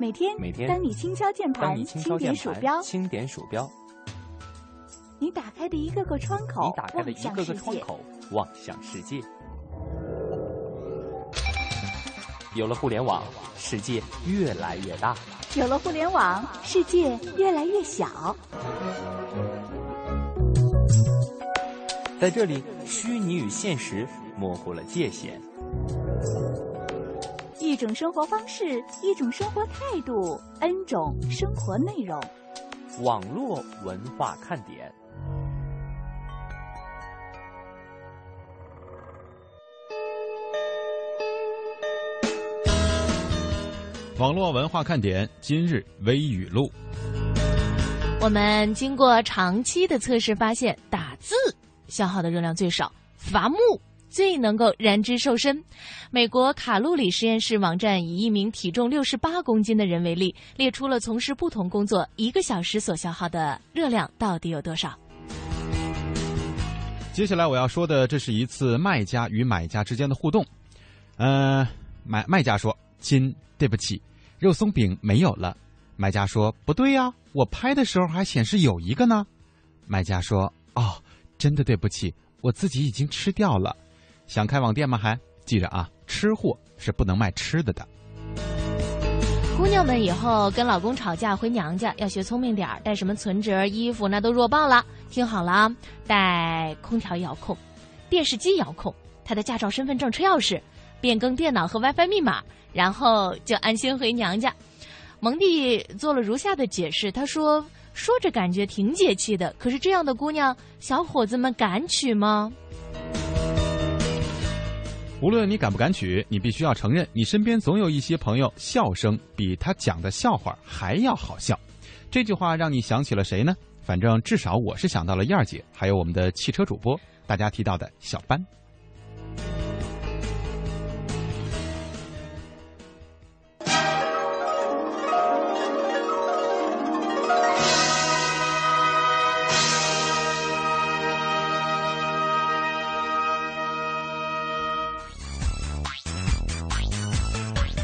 每天，每天，当你轻敲键盘，轻点鼠标，轻点鼠标，你打开的一个个窗口，你打开的一个个窗口，望向世界。有了互联网，世界越来越大；有了互联网，世界越来越小。在这里，虚拟与现实模糊了界限。一种生活方式，一种生活态度，N 种生活内容。网络文化看点。网络文化看点今日微语录。我们经过长期的测试，发现打字消耗的热量最少，伐木最能够燃脂瘦身。美国卡路里实验室网站以一名体重六十八公斤的人为例，列出了从事不同工作一个小时所消耗的热量到底有多少。接下来我要说的，这是一次卖家与买家之间的互动。呃，买卖家说：“亲，对不起。”肉松饼没有了，买家说不对呀，我拍的时候还显示有一个呢。买家说哦，真的对不起，我自己已经吃掉了。想开网店吗？还记着啊，吃货是不能卖吃的的。姑娘们以后跟老公吵架回娘家要学聪明点儿，带什么存折、衣服那都弱爆了。听好了啊，带空调遥控、电视机遥控、他的驾照、身份证、车钥匙。变更电脑和 WiFi 密码，然后就安心回娘家。蒙蒂做了如下的解释，他说：“说着感觉挺解气的，可是这样的姑娘，小伙子们敢娶吗？”无论你敢不敢娶，你必须要承认，你身边总有一些朋友笑声比他讲的笑话还要好笑。这句话让你想起了谁呢？反正至少我是想到了燕儿姐，还有我们的汽车主播，大家提到的小班。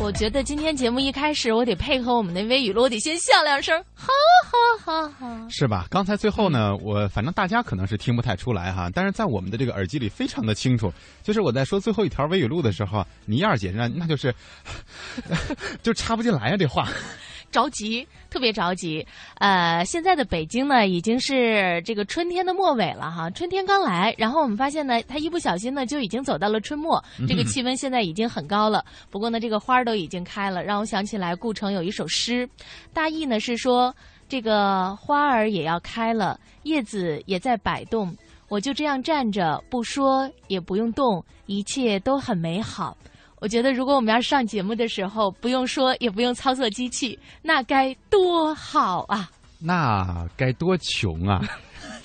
我觉得今天节目一开始，我得配合我们的微语录，我得先笑两声，哈哈哈哈，是吧？刚才最后呢，我反正大家可能是听不太出来哈，但是在我们的这个耳机里非常的清楚，就是我在说最后一条微语录的时候，倪燕姐那那就是 就插不进来呀，这话。着急，特别着急。呃，现在的北京呢，已经是这个春天的末尾了哈，春天刚来。然后我们发现呢，它一不小心呢，就已经走到了春末。这个气温现在已经很高了。不过呢，这个花儿都已经开了，让我想起来顾城有一首诗，大意呢是说，这个花儿也要开了，叶子也在摆动，我就这样站着，不说也不用动，一切都很美好。我觉得，如果我们要上节目的时候，不用说，也不用操作机器，那该多好啊！那该多穷啊！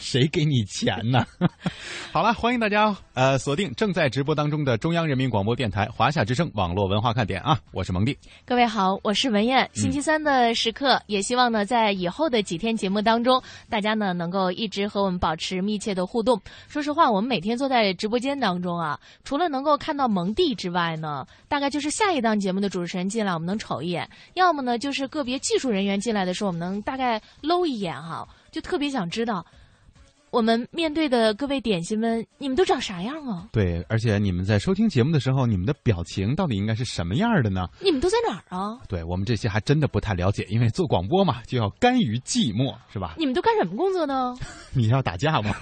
谁给你钱呢？好了，欢迎大家呃锁定正在直播当中的中央人民广播电台华夏之声网络文化看点啊！我是蒙蒂，各位好，我是文艳。星期三的时刻，也希望呢在以后的几天节目当中，大家呢能够一直和我们保持密切的互动。说实话，我们每天坐在直播间当中啊，除了能够看到蒙蒂之外呢，大概就是下一档节目的主持人进来，我们能瞅一眼；要么呢就是个别技术人员进来的时候，我们能大概搂一眼哈，就特别想知道。我们面对的各位点心们，你们都长啥样啊？对，而且你们在收听节目的时候，你们的表情到底应该是什么样的呢？你们都在哪儿啊？对我们这些还真的不太了解，因为做广播嘛，就要甘于寂寞，是吧？你们都干什么工作呢？你要打架吗？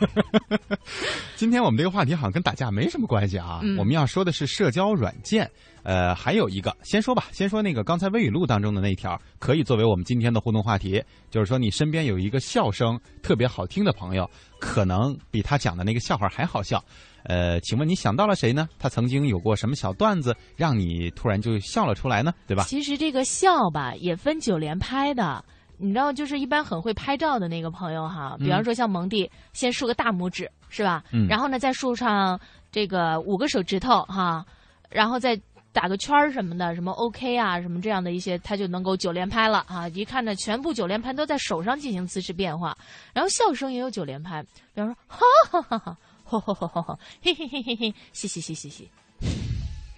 今天我们这个话题好像跟打架没什么关系啊。我们要说的是社交软件。呃，还有一个，先说吧，先说那个刚才微语录当中的那一条，可以作为我们今天的互动话题。就是说，你身边有一个笑声特别好听的朋友，可能比他讲的那个笑话还好笑。呃，请问你想到了谁呢？他曾经有过什么小段子，让你突然就笑了出来呢？对吧？其实这个笑吧，也分九连拍的。你知道，就是一般很会拍照的那个朋友哈，比方说像蒙蒂，先竖个大拇指是吧？嗯。然后呢，再竖上这个五个手指头哈，然后再。打个圈儿什么的，什么 OK 啊，什么这样的一些，他就能够九连拍了啊！一看呢，全部九连拍都在手上进行姿势变化，然后笑声也有九连拍，比方说哈哈哈哈，吼吼吼吼吼，嘿嘿嘿嘿嘿，嘻嘻嘻嘻嘻。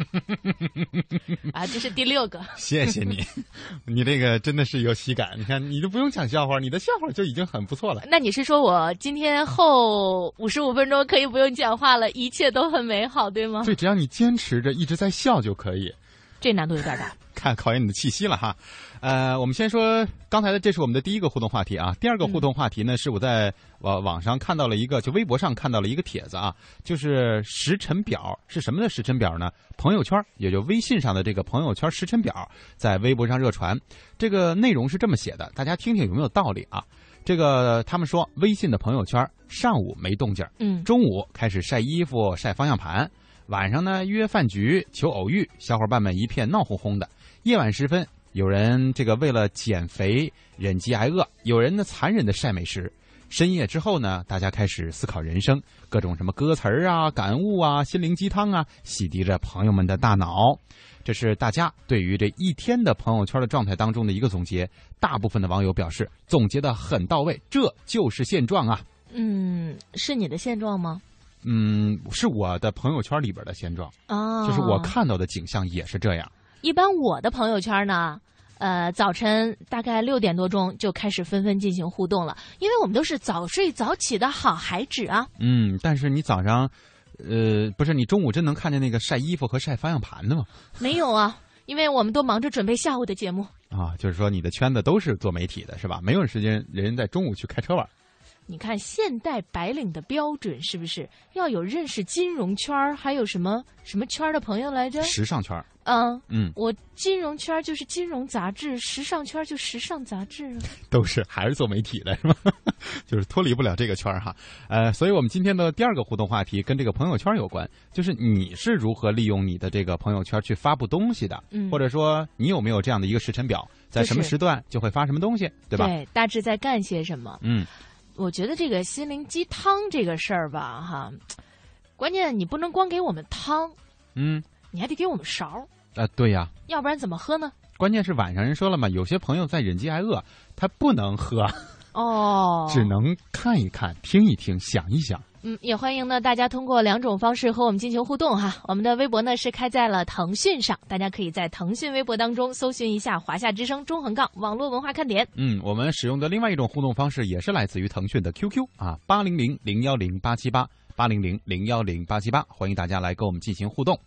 啊，这是第六个。谢谢你，你这个真的是有喜感。你看，你都不用讲笑话，你的笑话就已经很不错了。那你是说我今天后五十五分钟可以不用讲话了，一切都很美好，对吗？对，只要你坚持着一直在笑就可以。这难度有点大。看考验你的气息了哈，呃，我们先说刚才的，这是我们的第一个互动话题啊。第二个互动话题呢，是我在网网上看到了一个，就微博上看到了一个帖子啊，就是时辰表是什么的时辰表呢？朋友圈，也就微信上的这个朋友圈时辰表，在微博上热传。这个内容是这么写的，大家听听有没有道理啊？这个他们说，微信的朋友圈上午没动静嗯，中午开始晒衣服、晒方向盘，晚上呢约饭局、求偶遇，小伙伴们一片闹哄哄的。夜晚时分，有人这个为了减肥忍饥挨饿，有人呢残忍的晒美食。深夜之后呢，大家开始思考人生，各种什么歌词儿啊、感悟啊、心灵鸡汤啊，洗涤着朋友们的大脑。这是大家对于这一天的朋友圈的状态当中的一个总结。大部分的网友表示，总结的很到位，这就是现状啊。嗯，是你的现状吗？嗯，是我的朋友圈里边的现状啊，就是我看到的景象也是这样。一般我的朋友圈呢，呃，早晨大概六点多钟就开始纷纷进行互动了，因为我们都是早睡早起的好孩子啊。嗯，但是你早上，呃，不是你中午真能看见那个晒衣服和晒方向盘的吗？没有啊，因为我们都忙着准备下午的节目。啊，就是说你的圈子都是做媒体的，是吧？没有时间人在中午去开车玩。你看现代白领的标准是不是要有认识金融圈儿，还有什么什么圈儿的朋友来着？时尚圈儿。嗯嗯，我金融圈就是金融杂志，时尚圈就时尚杂志。都是还是做媒体的是吧？就是脱离不了这个圈儿哈。呃，所以我们今天的第二个互动话题跟这个朋友圈有关，就是你是如何利用你的这个朋友圈去发布东西的？嗯，或者说你有没有这样的一个时辰表，在什么时段就会发什么东西，对吧？对，大致在干些什么？嗯。我觉得这个心灵鸡汤这个事儿吧，哈，关键你不能光给我们汤，嗯，你还得给我们勺儿。啊，对呀，要不然怎么喝呢？关键是晚上人说了嘛，有些朋友在忍饥挨饿，他不能喝，哦，只能看一看、听一听、想一想。嗯，也欢迎呢大家通过两种方式和我们进行互动哈。我们的微博呢是开在了腾讯上，大家可以在腾讯微博当中搜寻一下“华夏之声”中横杠网络文化看点。嗯，我们使用的另外一种互动方式也是来自于腾讯的 QQ 啊，八零零零幺零八七八八零零零幺零八七八，欢迎大家来跟我们进行互动。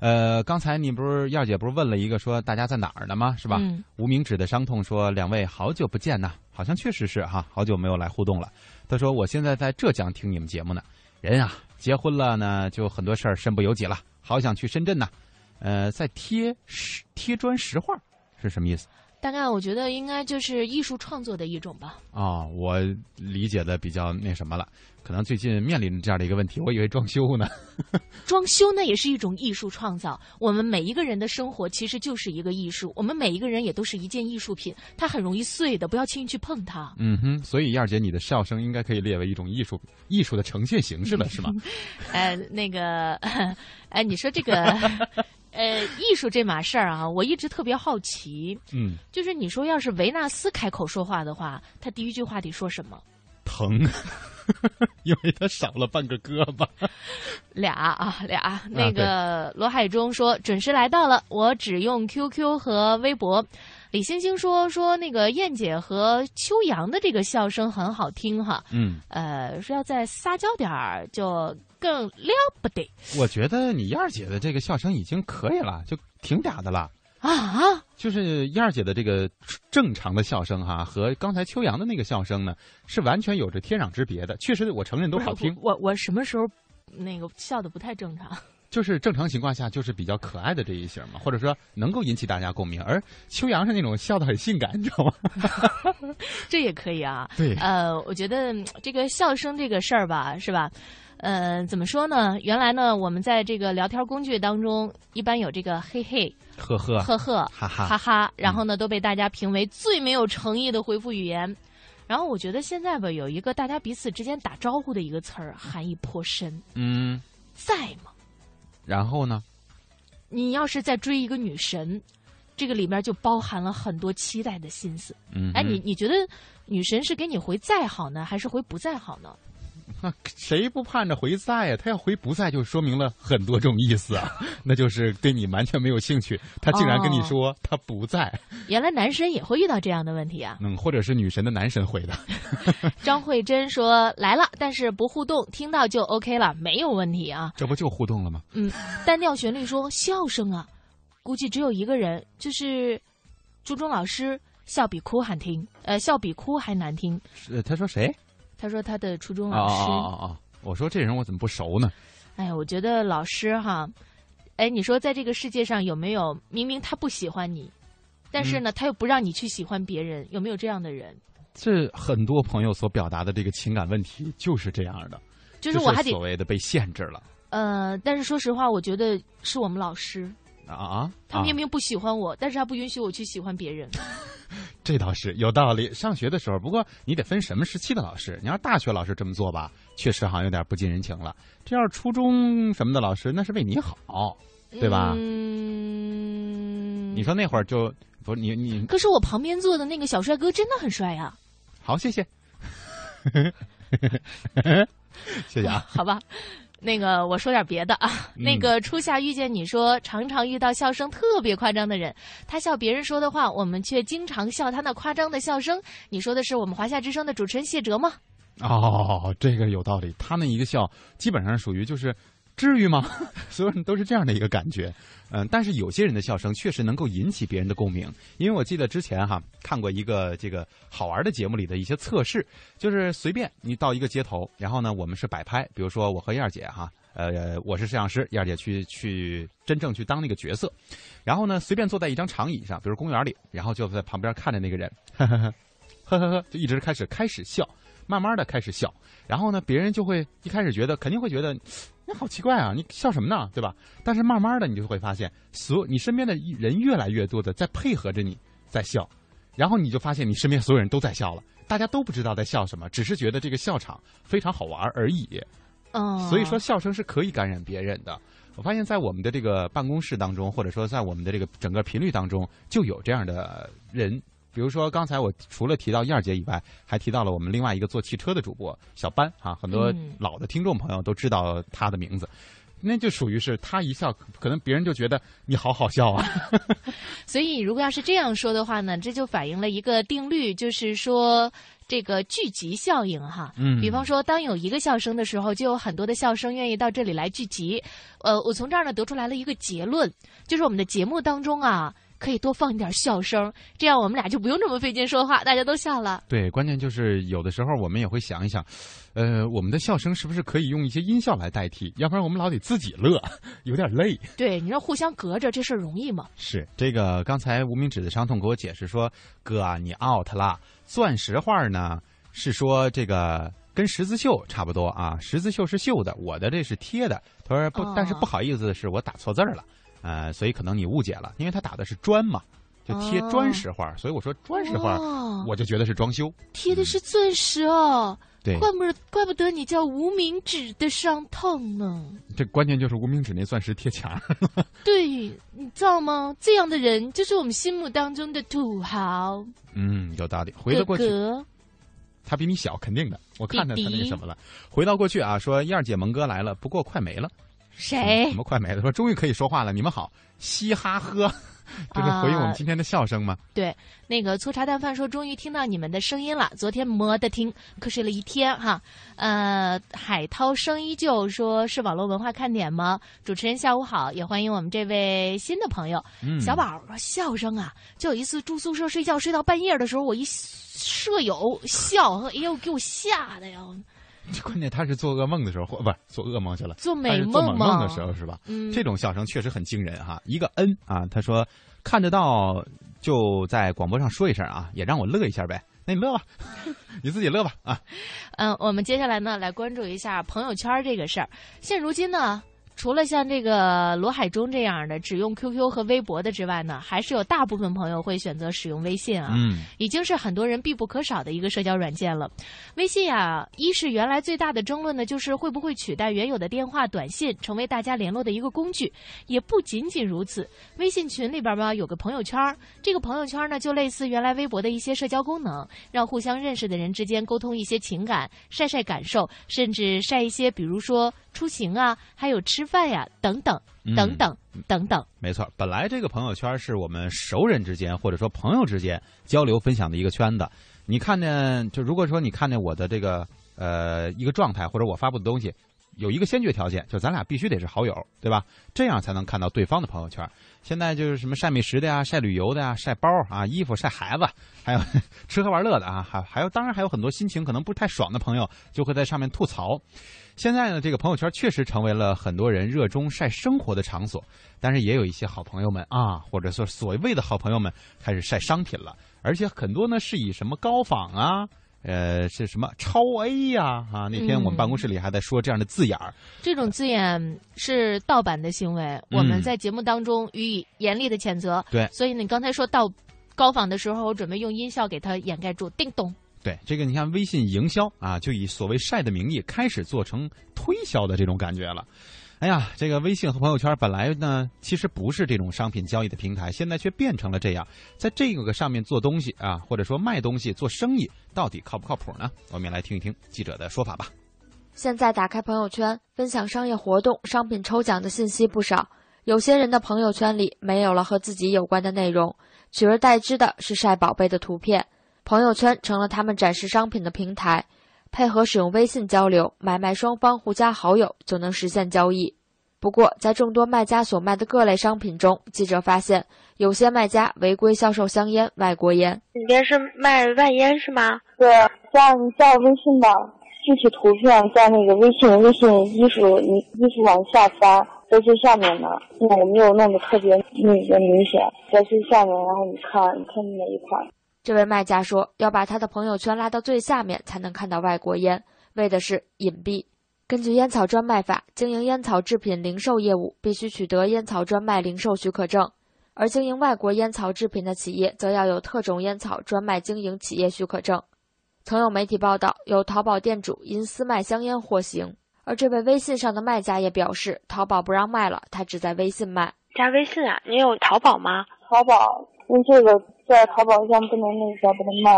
呃，刚才你不是燕姐不是问了一个说大家在哪儿呢吗？是吧？嗯。无名指的伤痛说两位好久不见呐，好像确实是哈，好久没有来互动了。他说我现在在浙江听你们节目呢。人啊，结婚了呢，就很多事儿身不由己了。好想去深圳呐，呃，在贴石贴砖石画是什么意思？大概我觉得应该就是艺术创作的一种吧。啊，我理解的比较那什么了。可能最近面临着这样的一个问题，我以为装修呢。装修那也是一种艺术创造。我们每一个人的生活其实就是一个艺术，我们每一个人也都是一件艺术品，它很容易碎的，不要轻易去碰它。嗯哼，所以燕儿姐，你的笑声应该可以列为一种艺术艺术的呈现形式了，是吗？呃，那个，哎，你说这个，呃，艺术这码事儿啊，我一直特别好奇。嗯，就是你说要是维纳斯开口说话的话，他第一句话得说什么？疼。因为他少了半个胳膊，俩啊俩。那个罗海中说准时来到了，我只用 QQ 和微博。李星星说说那个燕姐和秋阳的这个笑声很好听哈，嗯，呃，说要再撒娇点儿就更了不得。我觉得你燕儿姐的这个笑声已经可以了，就挺嗲的了。啊，就是燕儿姐的这个正常的笑声哈，和刚才秋阳的那个笑声呢，是完全有着天壤之别的。确实，我承认都好听。我我什么时候那个笑的不太正常？就是正常情况下，就是比较可爱的这一型嘛，或者说能够引起大家共鸣。而秋阳是那种笑的很性感，你知道吗？这也可以啊。对，呃，我觉得这个笑声这个事儿吧，是吧？呃，怎么说呢？原来呢，我们在这个聊天工具当中，一般有这个嘿嘿、呵呵、呵呵、哈哈、哈哈，然后呢，都被大家评为最没有诚意的回复语言。然后我觉得现在吧，有一个大家彼此之间打招呼的一个词儿，含义颇深。嗯，在吗？然后呢？你要是在追一个女神，这个里面就包含了很多期待的心思。嗯，哎，你你觉得女神是给你回再好呢，还是回不再好呢？那谁不盼着回在呀？他要回不在，就说明了很多种意思啊，那就是对你完全没有兴趣。他竟然跟你说他不在，原来男神也会遇到这样的问题啊。嗯，或者是女神的男神回的。张慧珍说来了，但是不互动，听到就 OK 了，没有问题啊。这不就互动了吗？嗯，单调旋律说笑声啊，估计只有一个人，就是朱中老师笑比哭还听，呃，笑比哭还难听。是他说谁？他说他的初中老师。哦哦哦！我说这人我怎么不熟呢？哎呀，我觉得老师哈，哎，你说在这个世界上有没有明明他不喜欢你，但是呢他又不让你去喜欢别人，有没有这样的人？这很多朋友所表达的这个情感问题就是这样的，就是我还得所谓的被限制了。呃，但是说实话，我觉得是我们老师啊，他明明不喜欢我，但是他不允许我去喜欢别人。这倒是有道理。上学的时候，不过你得分什么时期的老师。你要大学老师这么做吧，确实好像有点不近人情了。这要是初中什么的老师，那是为你好，对吧？嗯。你说那会儿就不是你你。可是我旁边坐的那个小帅哥真的很帅呀。好，谢谢。谢谢啊。好吧。那个我说点别的啊，那个初夏遇见你说常常遇到笑声特别夸张的人，他笑别人说的话，我们却经常笑他那夸张的笑声。你说的是我们华夏之声的主持人谢哲吗？哦，这个有道理。他那一个笑，基本上属于就是至于吗？所有人都是这样的一个感觉。嗯，但是有些人的笑声确实能够引起别人的共鸣，因为我记得之前哈看过一个这个好玩的节目里的一些测试，就是随便你到一个街头，然后呢我们是摆拍，比如说我和燕儿姐哈，呃我是摄像师，燕儿姐去去真正去当那个角色，然后呢随便坐在一张长椅上，比如公园里，然后就在旁边看着那个人，呵呵呵，呵呵呵，就一直开始开始笑，慢慢的开始笑，然后呢别人就会一开始觉得肯定会觉得。那好奇怪啊！你笑什么呢？对吧？但是慢慢的，你就会发现，所你身边的人越来越多的在配合着你在笑，然后你就发现你身边所有人都在笑了，大家都不知道在笑什么，只是觉得这个笑场非常好玩而已。哦，所以说笑声是可以感染别人的。我发现，在我们的这个办公室当中，或者说在我们的这个整个频率当中，就有这样的人。比如说，刚才我除了提到燕儿姐以外，还提到了我们另外一个做汽车的主播小班啊，很多老的听众朋友都知道他的名字，那就属于是他一笑，可能别人就觉得你好好笑啊。所以，如果要是这样说的话呢，这就反映了一个定律，就是说这个聚集效应哈。嗯。比方说，当有一个笑声的时候，就有很多的笑声愿意到这里来聚集。呃，我从这儿呢得出来了一个结论，就是我们的节目当中啊。可以多放一点笑声，这样我们俩就不用这么费劲说话，大家都笑了。对，关键就是有的时候我们也会想一想，呃，我们的笑声是不是可以用一些音效来代替？要不然我们老得自己乐，有点累。对，你说互相隔着这事儿容易吗？是这个，刚才无名指的伤痛给我解释说，哥啊，你 out 了。钻石画呢是说这个跟十字绣差不多啊，十字绣是绣的，我的这是贴的。他说不，但是不好意思的是我打错字儿了。呃，所以可能你误解了，因为他打的是砖嘛，就贴砖石画，所以我说砖石画，我就觉得是装修。贴的是钻石哦，对，怪不得怪不得你叫无名指的伤痛呢。这关键就是无名指那钻石贴墙。对，你知道吗？这样的人就是我们心目当中的土豪。嗯，有道理。回到过去，他比你小，肯定的。我看到他那个什么了。回到过去啊，说燕儿姐蒙哥来了，不过快没了。谁？什么快没了？说终于可以说话了。你们好，嘻哈呵，这是回应我们今天的笑声吗？对，那个粗茶淡饭说终于听到你们的声音了。昨天没得听，瞌睡了一天哈。呃，海涛声依旧说是网络文化看点吗？主持人下午好，也欢迎我们这位新的朋友。嗯，小宝说笑声啊，就有一次住宿舍睡觉睡到半夜的时候，我一舍友笑，哎呦给我吓的呀。关键他是做噩梦的时候，或不是做噩梦去了，做美梦做梦的时候是吧？嗯，这种笑声确实很惊人哈。一个 N 啊，他说看得到就在广播上说一声啊，也让我乐一下呗。那你乐吧，你自己乐吧啊。嗯，我们接下来呢来关注一下朋友圈这个事儿。现如今呢。除了像这个罗海中这样的只用 QQ 和微博的之外呢，还是有大部分朋友会选择使用微信啊。嗯，已经是很多人必不可少的一个社交软件了。微信啊，一是原来最大的争论呢，就是会不会取代原有的电话、短信，成为大家联络的一个工具。也不仅仅如此，微信群里边吧有个朋友圈，这个朋友圈呢就类似原来微博的一些社交功能，让互相认识的人之间沟通一些情感、晒晒感受，甚至晒一些比如说出行啊，还有吃饭呀等等等等等等。没错，本来这个朋友圈是我们熟人之间或者说朋友之间交流分享的一个圈子。你看见就如果说你看见我的这个呃一个状态或者我发布的东西，有一个先决条件，就咱俩必须得是好友，对吧？这样才能看到对方的朋友圈。现在就是什么晒美食的呀、晒旅游的呀、晒包啊、衣服、晒孩子，还有 吃喝玩乐的啊，还还有当然还有很多心情可能不太爽的朋友就会在上面吐槽。现在呢，这个朋友圈确实成为了很多人热衷晒生活的场所，但是也有一些好朋友们啊，或者说所谓的好朋友们开始晒商品了。而且很多呢是以什么高仿啊，呃，是什么超 A 呀啊？那天我们办公室里还在说这样的字眼儿。这种字眼是盗版的行为，我们在节目当中予以严厉的谴责。对，所以你刚才说到高仿的时候，我准备用音效给它掩盖住。叮咚。对，这个你看微信营销啊，就以所谓晒的名义开始做成推销的这种感觉了。哎呀，这个微信和朋友圈本来呢，其实不是这种商品交易的平台，现在却变成了这样。在这个上面做东西啊，或者说卖东西、做生意，到底靠不靠谱呢？我们也来听一听记者的说法吧。现在打开朋友圈，分享商业活动、商品抽奖的信息不少。有些人的朋友圈里没有了和自己有关的内容，取而代之的是晒宝贝的图片。朋友圈成了他们展示商品的平台。配合使用微信交流，买卖双方互加好友就能实现交易。不过，在众多卖家所卖的各类商品中，记者发现有些卖家违规销售香烟、外国烟。你这是卖外烟是吗？对，加加微信吧，具体图片在那个微信微信衣服衣衣服往下翻，在最下面呢。我没有弄得特别那个明显，在最下面，然后你看，你看哪一款？这位卖家说，要把他的朋友圈拉到最下面才能看到外国烟，为的是隐蔽。根据烟草专卖法，经营烟草制品零售业务必须取得烟草专卖零售许可证，而经营外国烟草制品的企业则要有特种烟草专卖经营企业许可证。曾有媒体报道，有淘宝店主因私卖香烟获刑，而这位微信上的卖家也表示，淘宝不让卖了，他只在微信卖。加微信啊？你有淘宝吗？淘宝用这个。在淘宝上不能那个，不能卖，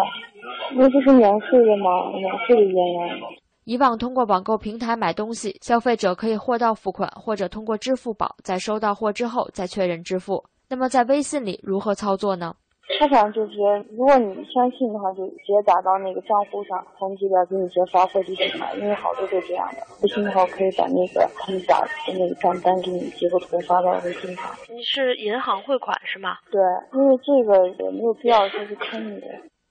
因为这是免税的嘛，免税的烟呀。以往通过网购平台买东西，消费者可以货到付款，或者通过支付宝在收到货之后再确认支付。那么在微信里如何操作呢？他反正就直接，如果你相信的话，就直接打到那个账户上，他们这边给你直接发货就行了。因为好多都这样的。不信的话，可以把那个他们打的那个账单给你截个图发到微信上。你是银行汇款是吗？对，因为这个也没有必要说是坑你。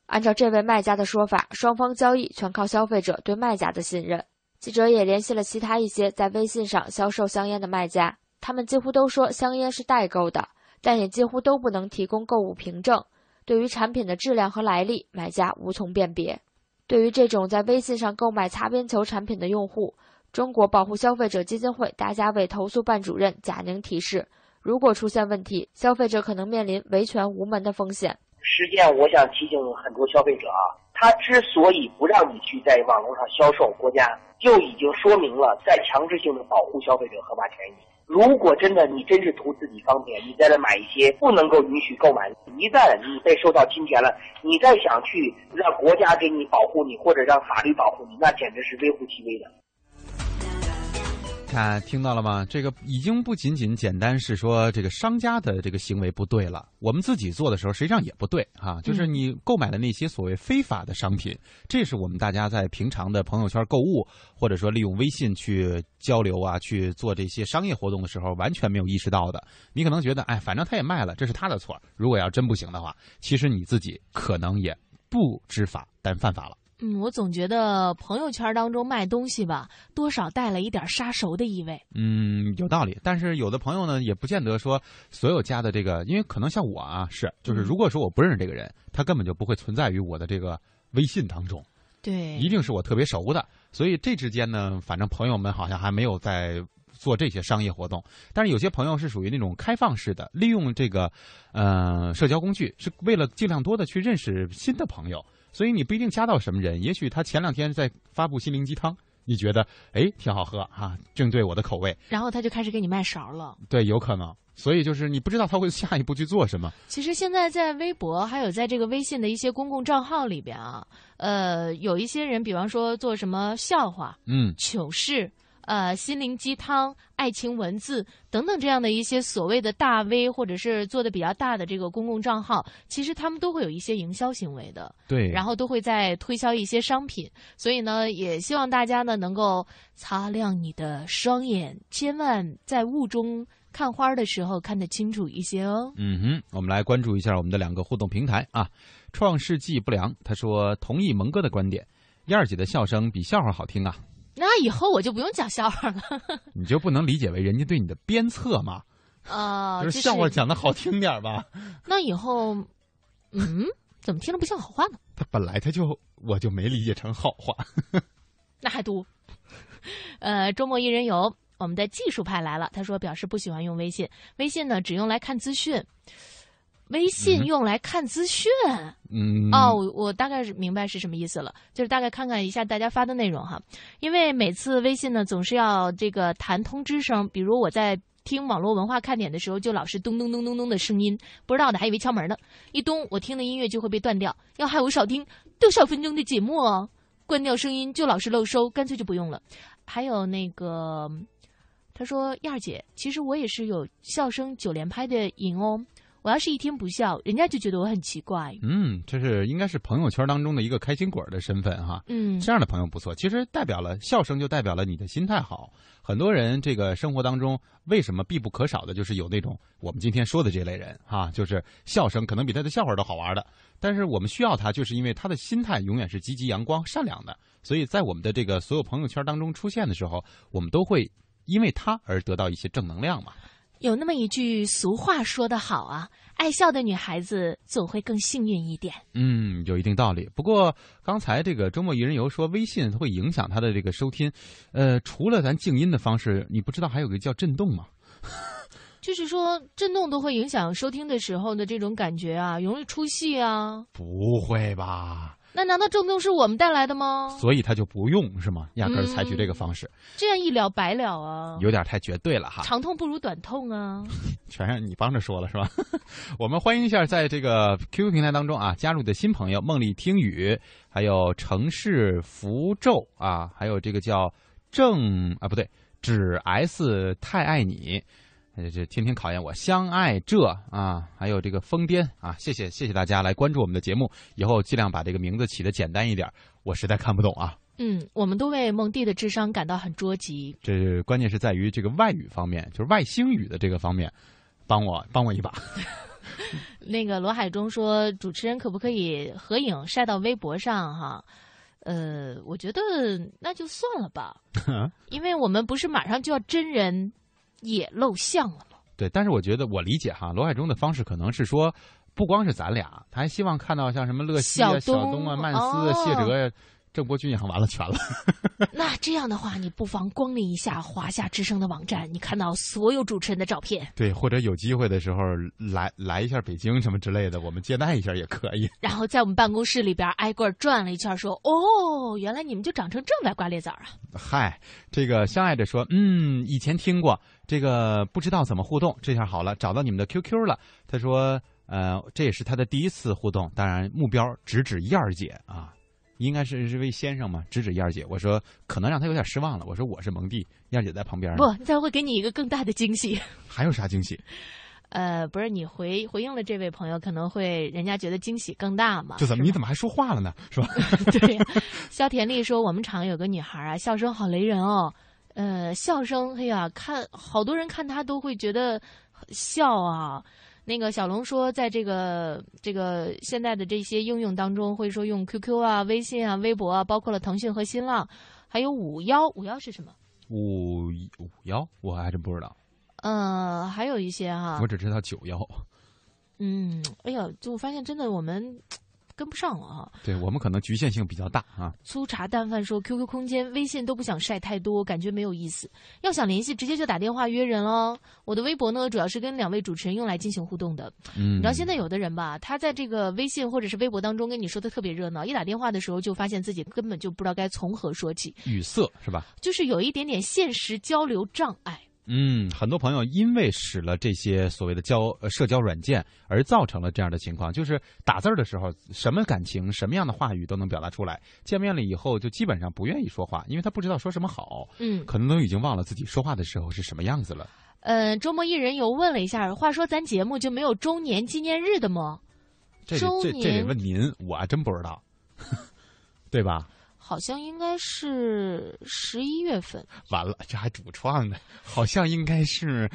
按照这位卖家的说法，双方交易全靠消费者对卖家的信任。记者也联系了其他一些在微信上销售香烟的卖家，他们几乎都说香烟是代购的。但也几乎都不能提供购物凭证，对于产品的质量和来历，买家无从辨别。对于这种在微信上购买擦边球产品的用户，中国保护消费者基金会大家委投诉办主任贾宁提示：如果出现问题，消费者可能面临维权无门的风险。实际上，我想提醒很多消费者啊，他之所以不让你去在网络上销售，国家就已经说明了在强制性的保护消费者合法权益。如果真的你真是图自己方便，你在这买一些不能够允许购买，一旦你被受到侵权了，你再想去让国家给你保护你，或者让法律保护你，那简直是微乎其微的。看，听到了吗？这个已经不仅仅简单是说这个商家的这个行为不对了，我们自己做的时候实际上也不对啊。就是你购买的那些所谓非法的商品，这是我们大家在平常的朋友圈购物，或者说利用微信去交流啊，去做这些商业活动的时候，完全没有意识到的。你可能觉得，哎，反正他也卖了，这是他的错。如果要真不行的话，其实你自己可能也不知法，但犯法了。嗯，我总觉得朋友圈当中卖东西吧，多少带了一点杀熟的意味。嗯，有道理。但是有的朋友呢，也不见得说所有加的这个，因为可能像我啊，是就是如果说我不认识这个人，他根本就不会存在于我的这个微信当中。对，一定是我特别熟的。所以这之间呢，反正朋友们好像还没有在做这些商业活动。但是有些朋友是属于那种开放式的，利用这个呃社交工具，是为了尽量多的去认识新的朋友。所以你不一定加到什么人，也许他前两天在发布心灵鸡汤，你觉得哎挺好喝啊、正对我的口味，然后他就开始给你卖勺了。对，有可能。所以就是你不知道他会下一步去做什么。其实现在在微博还有在这个微信的一些公共账号里边啊，呃，有一些人，比方说做什么笑话、嗯，糗事。呃，心灵鸡汤、爱情文字等等这样的一些所谓的大 V，或者是做的比较大的这个公共账号，其实他们都会有一些营销行为的，对，然后都会在推销一些商品。所以呢，也希望大家呢能够擦亮你的双眼，千万在雾中看花的时候看得清楚一些哦。嗯哼，我们来关注一下我们的两个互动平台啊。创世纪不良他说同意蒙哥的观点，燕儿姐的笑声比笑话好听啊。那以后我就不用讲笑话了。你就不能理解为人家对你的鞭策吗？啊、就是笑话讲的好听点吧。那以后，嗯，怎么听着不像好话呢？他本来他就我就没理解成好话。那还多。呃，周末一人游，我们的技术派来了，他说表示不喜欢用微信，微信呢只用来看资讯。微信用来看资讯，嗯，哦，我我大概是明白是什么意思了，就是大概看看一下大家发的内容哈，因为每次微信呢总是要这个弹通知声，比如我在听网络文化看点的时候，就老是咚咚咚咚咚的声音，不知道的还以为敲门呢，一咚我听的音乐就会被断掉，要害我少听多少分钟的节目哦，关掉声音就老是漏收，干脆就不用了。还有那个，他说燕儿姐，其实我也是有笑声九连拍的瘾哦。我要是一天不笑，人家就觉得我很奇怪。嗯，这是应该是朋友圈当中的一个开心果的身份哈。嗯，这样的朋友不错，其实代表了笑声，就代表了你的心态好。很多人这个生活当中为什么必不可少的，就是有那种我们今天说的这类人哈，就是笑声可能比他的笑话都好玩的。但是我们需要他，就是因为他的心态永远是积极、阳光、善良的。所以在我们的这个所有朋友圈当中出现的时候，我们都会因为他而得到一些正能量嘛。有那么一句俗话说得好啊，爱笑的女孩子总会更幸运一点。嗯，有一定道理。不过刚才这个周末一人游说微信会影响他的这个收听，呃，除了咱静音的方式，你不知道还有个叫震动吗？就是说震动都会影响收听的时候的这种感觉啊，容易出戏啊。不会吧？那难道震动是我们带来的吗？所以他就不用是吗？压根儿采取这个方式，这样一了百了啊！有点太绝对了哈。长痛不如短痛啊！全让你帮着说了是吧？我们欢迎一下在这个 QQ 平台当中啊加入的新朋友梦里听雨，还有城市符咒啊，还有这个叫正啊不对，只 S 太爱你。呃，这天天考验我，相爱这啊，还有这个疯癫啊，谢谢谢谢大家来关注我们的节目，以后尽量把这个名字起的简单一点，我实在看不懂啊。嗯，我们都为蒙蒂的智商感到很着急。这关键是在于这个外语方面，就是外星语的这个方面，帮我帮我一把。那个罗海中说，主持人可不可以合影晒到微博上哈？呃，我觉得那就算了吧，因为我们不是马上就要真人。也露相了吗？对，但是我觉得我理解哈，罗海中的方式可能是说，不光是咱俩，他还希望看到像什么乐西啊、小东啊、曼斯啊、谢哲呀、郑伯君呀，完了全了。那这样的话，你不妨光临一下华夏之声的网站，你看到所有主持人的照片。对，或者有机会的时候来来一下北京什么之类的，我们接待一下也可以。然后在我们办公室里边挨个转了一圈，说：“哦，原来你们就长成这歪瓜裂枣啊！”嗨，这个相爱着说，嗯，以前听过。这个不知道怎么互动，这下好了，找到你们的 QQ 了。他说，呃，这也是他的第一次互动，当然目标直指燕儿姐啊，应该是这位先生嘛，直指燕儿姐。我说可能让他有点失望了，我说我是蒙蒂，燕儿姐在旁边。不，他会给你一个更大的惊喜。还有啥惊喜？呃，不是你回回应了这位朋友，可能会人家觉得惊喜更大嘛？就怎么你怎么还说话了呢？是吧？对，肖田丽说，我们厂有个女孩啊，笑声好雷人哦。呃，笑声，哎呀，看好多人看他都会觉得笑啊。那个小龙说，在这个这个现在的这些应用当中，会说用 QQ 啊、微信啊、微博啊，包括了腾讯和新浪，还有五幺五幺是什么？五五幺，我还真不知道。呃，还有一些哈，我只知道九幺。嗯，哎呀，就发现真的我们。跟不上了啊。对我们可能局限性比较大啊。粗茶淡饭说，QQ 空间、微信都不想晒太多，感觉没有意思。要想联系，直接就打电话约人喽。我的微博呢，主要是跟两位主持人用来进行互动的。嗯，你知道现在有的人吧，他在这个微信或者是微博当中跟你说的特别热闹，一打电话的时候就发现自己根本就不知道该从何说起，语塞是吧？就是有一点点现实交流障碍。嗯，很多朋友因为使了这些所谓的交呃社交软件，而造成了这样的情况，就是打字儿的时候，什么感情、什么样的话语都能表达出来，见面了以后就基本上不愿意说话，因为他不知道说什么好，嗯，可能都已经忘了自己说话的时候是什么样子了。呃，周末一人游问了一下，话说咱节目就没有周年纪念日的吗？这这这得问您，我还真不知道，对吧？好像应该是十一月份。完了，这还主创呢，好像应该是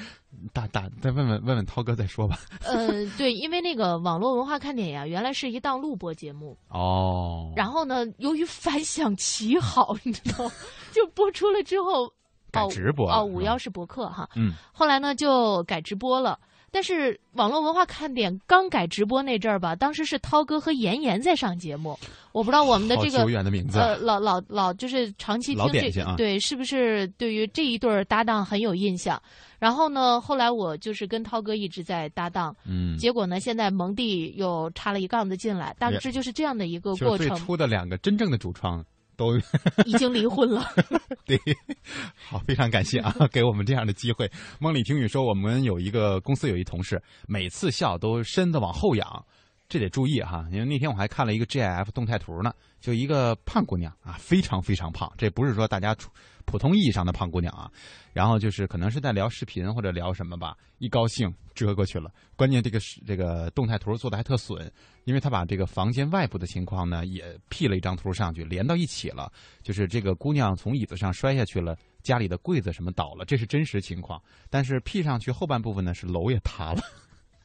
打打再问问问问涛哥再说吧。呃，对，因为那个网络文化看点呀，原来是一档录播节目哦。然后呢，由于反响奇好，你知道，就播出了之后改直播哦，五幺是博客哈。嗯。后来呢，就改直播了。但是网络文化看点刚改直播那阵儿吧，当时是涛哥和妍妍在上节目，我不知道我们的这个久远的名字，呃，老老老就是长期听这对，是不是对于这一对搭档很有印象？然后呢，后来我就是跟涛哥一直在搭档，嗯，结果呢，现在蒙蒂又插了一杠子进来，大致就是这样的一个过程。最初的两个真正的主创。都已经离婚了，对，好，非常感谢啊，给我们这样的机会。梦里听雨说，我们有一个公司有一同事，每次笑都身子往后仰，这得注意哈。因为那天我还看了一个 GIF 动态图呢，就一个胖姑娘啊，非常非常胖，这不是说大家普通意义上的胖姑娘啊。然后就是可能是在聊视频或者聊什么吧，一高兴遮过去了。关键这个是这个动态图做的还特损，因为他把这个房间外部的情况呢也 P 了一张图上去，连到一起了。就是这个姑娘从椅子上摔下去了，家里的柜子什么倒了，这是真实情况。但是 P 上去后半部分呢是楼也塌了。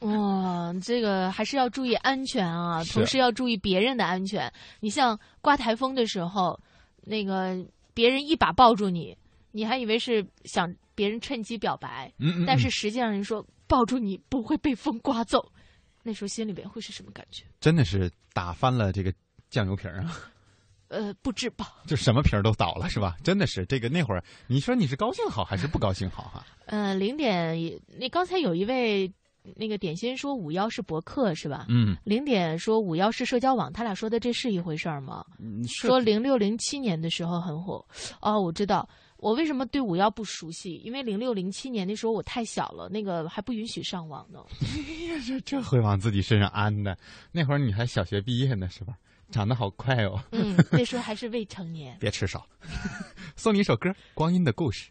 哇，这个还是要注意安全啊，同时要注意别人的安全。你像刮台风的时候，那个别人一把抱住你。你还以为是想别人趁机表白，嗯嗯，但是实际上人说抱住你不会被风刮走，那时候心里边会是什么感觉？真的是打翻了这个酱油瓶啊！呃，不止吧？就什么瓶都倒了是吧？真的是这个那会儿，你说你是高兴好还是不高兴好哈？呃，零点，那刚才有一位那个点心说五幺是博客是吧？嗯，零点说五幺是社交网，他俩说的这是一回事儿吗？说零六零七年的时候很火，哦，我知道。我为什么对五幺不熟悉？因为零六零七年那时候我太小了，那个还不允许上网呢。这这会往自己身上安的？那会儿你还小学毕业呢，是吧？长得好快哦。嗯，那时候还是未成年。别吃少，送你一首歌《光阴的故事》。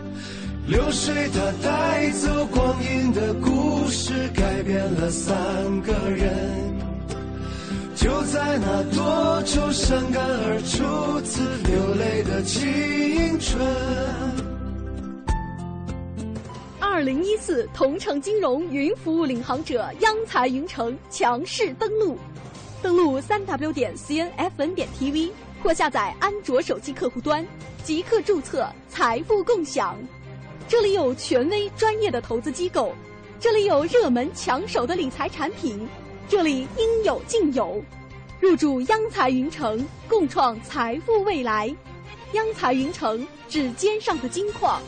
流水它带走光阴的故事，改变了三个人。就在那多愁善感而初次流泪的青春。二零一四同城金融云服务领航者央财云城强势登陆，登录三 w 点 cnfn 点 tv 或下载安卓手机客户端，即刻注册财富共享。这里有权威专业的投资机构，这里有热门抢手的理财产品，这里应有尽有。入驻央财云城，共创财富未来。央财云城，指尖上的金矿。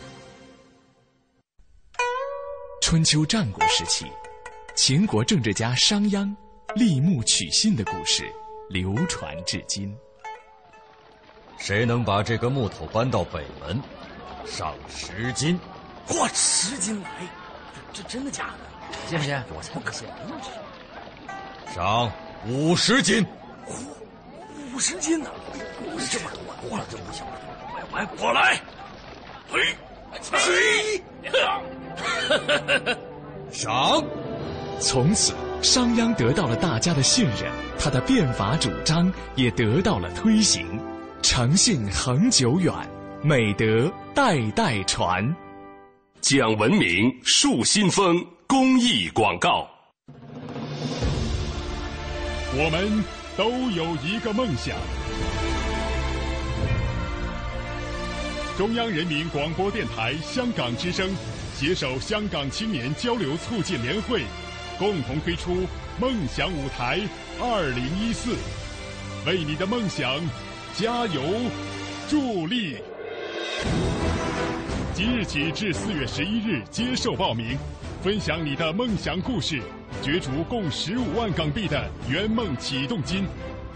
春秋战国时期，秦国政治家商鞅立木取信的故事流传至今。谁能把这个木头搬到北门，赏十斤。嚯，十斤来！这真的假的？信不信？我才不信！赏五十斤。五十斤呢？这么多，哇，这不小了！来，我来！嘿，嘿。赏。从此，商鞅得到了大家的信任，他的变法主张也得到了推行。诚信恒久远，美德代代传。讲文明树新风公益广告。我们都有一个梦想。中央人民广播电台香港之声携手香港青年交流促进联会，共同推出“梦想舞台二零一四”，为你的梦想加油助力。即日起至四月十一日接受报名，分享你的梦想故事，角逐共十五万港币的圆梦启动金。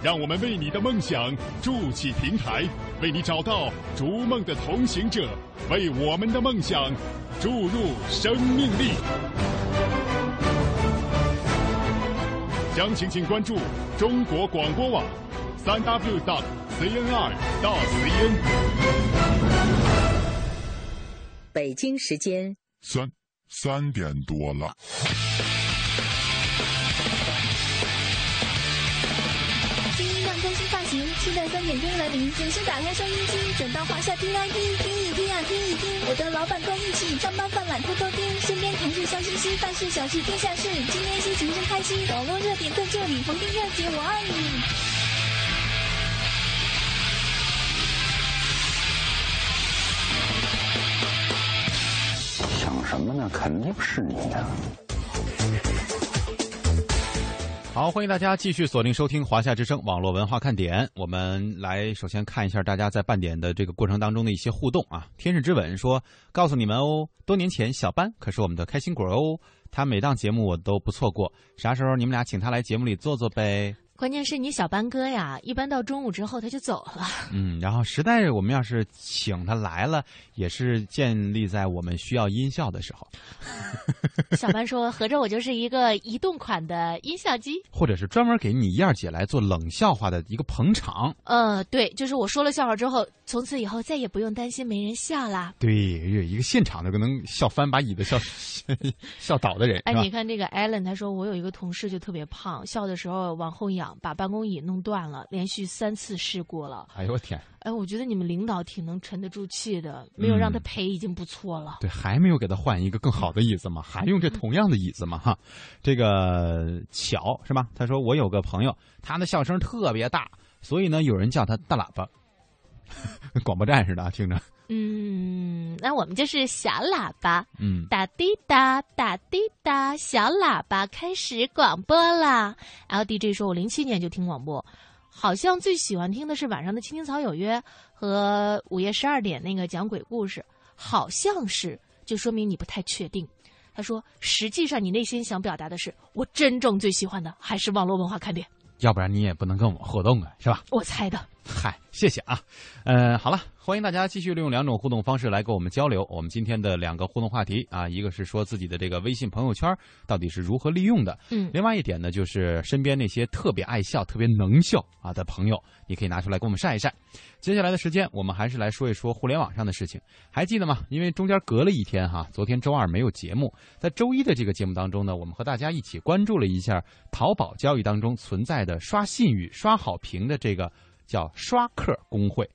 让我们为你的梦想筑起平台，为你找到逐梦的同行者，为我们的梦想注入生命力。详情请关注中国广播网，三 w dot cnr dot cn。北京时间三三点多了。期待三点钟来临，准时打开收音机，转到华夏听来听，听一听啊，听一听。我的老板跟一起上班犯懒偷偷听，身边同事笑嘻嘻，大事小事天下事，今天心情真开心。网络热点在这里，黄金热姐我爱你。什么呢？肯定是你呀。好，欢迎大家继续锁定收听华夏之声网络文化看点。我们来首先看一下大家在半点的这个过程当中的一些互动啊。天使之吻说：“告诉你们哦，多年前小班可是我们的开心果哦，他每档节目我都不错过。啥时候你们俩请他来节目里坐坐呗？”关键是你小班哥呀，一般到中午之后他就走了。嗯，然后实在我们要是请他来了，也是建立在我们需要音效的时候。小班说：“合着我就是一个移动款的音效机，或者是专门给你燕儿姐来做冷笑话的一个捧场。”呃，对，就是我说了笑话之后，从此以后再也不用担心没人笑啦。对，有一个现场的可能笑翻把椅子笑 笑倒的人。哎，你看这个 Allen，，他说我有一个同事就特别胖，笑的时候往后仰。把办公椅弄断了，连续三次事故了。哎呦我天！哎，我觉得你们领导挺能沉得住气的，没有让他赔已经不错了。对，还没有给他换一个更好的椅子吗？还用这同样的椅子吗？哈，这个巧是吧？他说我有个朋友，他的笑声特别大，所以呢，有人叫他大喇叭，广播站似的，听着。嗯，那我们就是小喇叭，嗯，打滴答打滴答，小喇叭开始广播啦。L D J 说：“我零七年就听广播，好像最喜欢听的是晚上的《青青草有约》和午夜十二点那个讲鬼故事，好像是，就说明你不太确定。”他说：“实际上你内心想表达的是，我真正最喜欢的还是网络文化看点，要不然你也不能跟我们互动啊，是吧？”我猜的。嗨，谢谢啊。呃，好了，欢迎大家继续利用两种互动方式来跟我们交流。我们今天的两个互动话题啊，一个是说自己的这个微信朋友圈到底是如何利用的，嗯，另外一点呢，就是身边那些特别爱笑、特别能笑啊的朋友，你可以拿出来给我们晒一晒。接下来的时间，我们还是来说一说互联网上的事情。还记得吗？因为中间隔了一天哈，昨天周二没有节目，在周一的这个节目当中呢，我们和大家一起关注了一下淘宝交易当中存在的刷信誉、刷好评的这个叫刷客工会。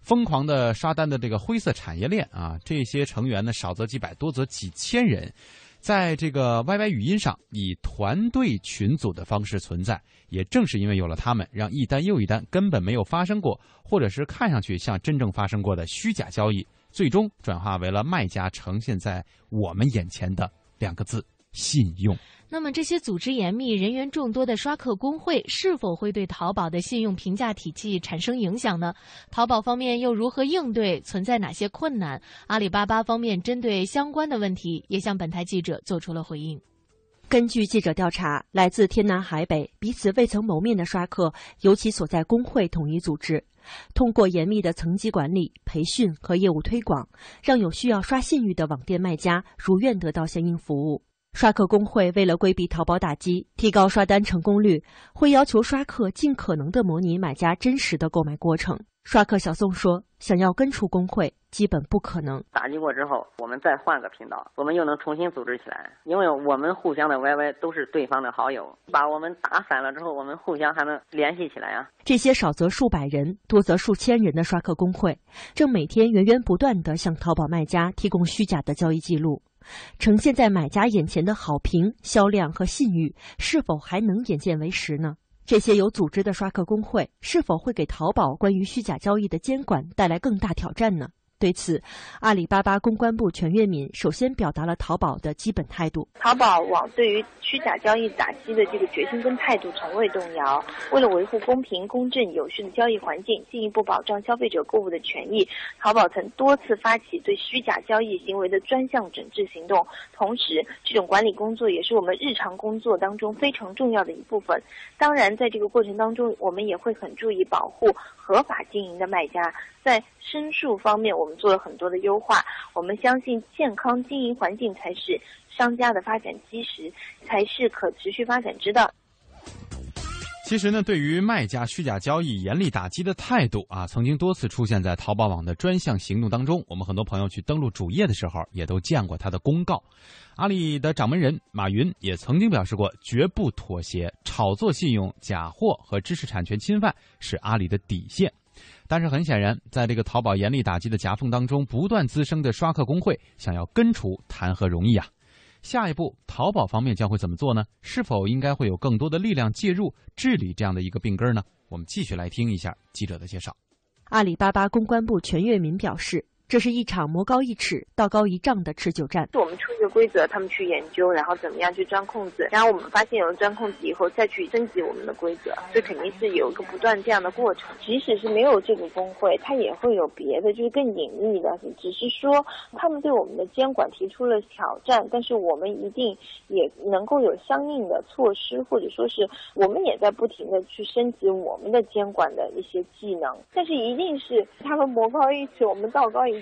疯狂的刷单的这个灰色产业链啊，这些成员呢少则几百，多则几千人，在这个 YY 语音上以团队群组的方式存在。也正是因为有了他们，让一单又一单根本没有发生过，或者是看上去像真正发生过的虚假交易，最终转化为了卖家呈现在我们眼前的两个字：信用。那么，这些组织严密、人员众多的刷客工会是否会对淘宝的信用评价体系产生影响呢？淘宝方面又如何应对？存在哪些困难？阿里巴巴方面针对相关的问题，也向本台记者做出了回应。根据记者调查，来自天南海北、彼此未曾谋面的刷客，由其所在工会统一组织，通过严密的层级管理、培训和业务推广，让有需要刷信誉的网店卖家如愿得到相应服务。刷客工会为了规避淘宝打击，提高刷单成功率，会要求刷客尽可能的模拟买家真实的购买过程。刷客小宋说：“想要根除工会，基本不可能。打击过之后，我们再换个频道，我们又能重新组织起来，因为我们互相的 YY 都是对方的好友，把我们打散了之后，我们互相还能联系起来啊。”这些少则数百人，多则数千人的刷客工会，正每天源源不断地向淘宝卖家提供虚假的交易记录。呈现在买家眼前的好评、销量和信誉，是否还能眼见为实呢？这些有组织的刷客工会是否会给淘宝关于虚假交易的监管带来更大挑战呢？对此，阿里巴巴公关部全月敏首先表达了淘宝的基本态度：淘宝网对于虚假交易打击的这个决心跟态度从未动摇。为了维护公平、公正、有序的交易环境，进一步保障消费者购物的权益，淘宝曾多次发起对虚假交易行为的专项整治行动。同时，这种管理工作也是我们日常工作当中非常重要的一部分。当然，在这个过程当中，我们也会很注意保护合法经营的卖家。在申诉方面，我们做了很多的优化。我们相信，健康经营环境才是商家的发展基石，才是可持续发展之道。其实呢，对于卖家虚假交易严厉打击的态度啊，曾经多次出现在淘宝网的专项行动当中。我们很多朋友去登录主页的时候，也都见过他的公告。阿里的掌门人马云也曾经表示过，绝不妥协，炒作信用、假货和知识产权侵犯是阿里的底线。但是很显然，在这个淘宝严厉打击的夹缝当中，不断滋生的刷客工会想要根除，谈何容易啊！下一步，淘宝方面将会怎么做呢？是否应该会有更多的力量介入治理这样的一个病根呢？我们继续来听一下记者的介绍。阿里巴巴公关部全月民表示。这是一场魔高一尺、道高一丈的持久战。我们出一个规则，他们去研究，然后怎么样去钻空子，然后我们发现有了钻空子以后，再去升级我们的规则，这肯定是有一个不断这样的过程。即使是没有这个工会，它也会有别的，就是更隐秘的。只是说他们对我们的监管提出了挑战，但是我们一定也能够有相应的措施，或者说是我们也在不停的去升级我们的监管的一些技能。但是一定是他们魔高一尺，我们道高一。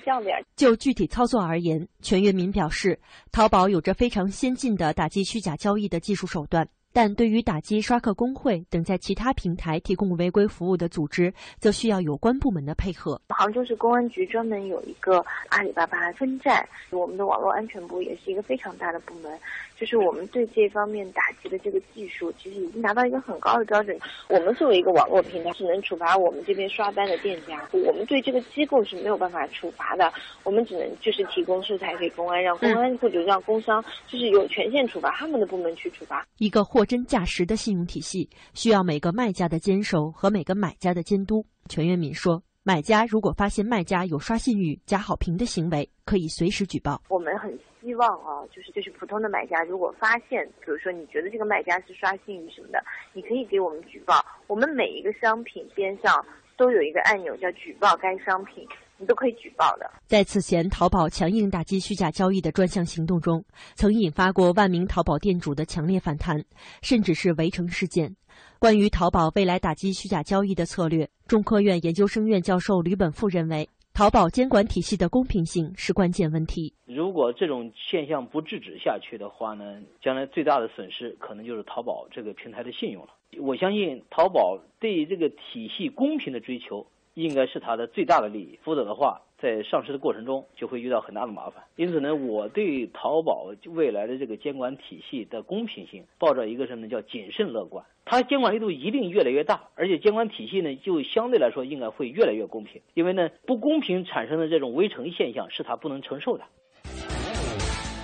就具体操作而言，全月民表示，淘宝有着非常先进的打击虚假交易的技术手段，但对于打击刷客工会等在其他平台提供违规服务的组织，则需要有关部门的配合。杭州市公安局专门有一个阿里巴巴分站，我们的网络安全部也是一个非常大的部门。就是我们对这方面打击的这个技术，其实已经达到一个很高的标准。我们作为一个网络平台，只能处罚我们这边刷单的店家。我们对这个机构是没有办法处罚的，我们只能就是提供素材给公安，让公安或者让工商，就是有权限处罚他们的部门去处罚。一个货真价实的信用体系，需要每个卖家的坚守和每个买家的监督。全跃敏说。买家如果发现卖家有刷信誉、假好评的行为，可以随时举报。我们很希望啊，就是就是普通的买家，如果发现，比如说你觉得这个卖家是刷信誉什么的，你可以给我们举报。我们每一个商品边上都有一个按钮叫举报该商品。你都可以举报的。在此前淘宝强硬打击虚假交易的专项行动中，曾引发过万名淘宝店主的强烈反弹，甚至是围城事件。关于淘宝未来打击虚假交易的策略，中科院研究生院教授吕本富认为，淘宝监管体系的公平性是关键问题。如果这种现象不制止下去的话呢，将来最大的损失可能就是淘宝这个平台的信用了。我相信淘宝对于这个体系公平的追求，应该是它的最大的利益，否则的话。在上市的过程中就会遇到很大的麻烦，因此呢，我对淘宝未来的这个监管体系的公平性抱着一个什么呢叫谨慎乐观。它监管力度一定越来越大，而且监管体系呢就相对来说应该会越来越公平，因为呢不公平产生的这种围城现象是它不能承受的。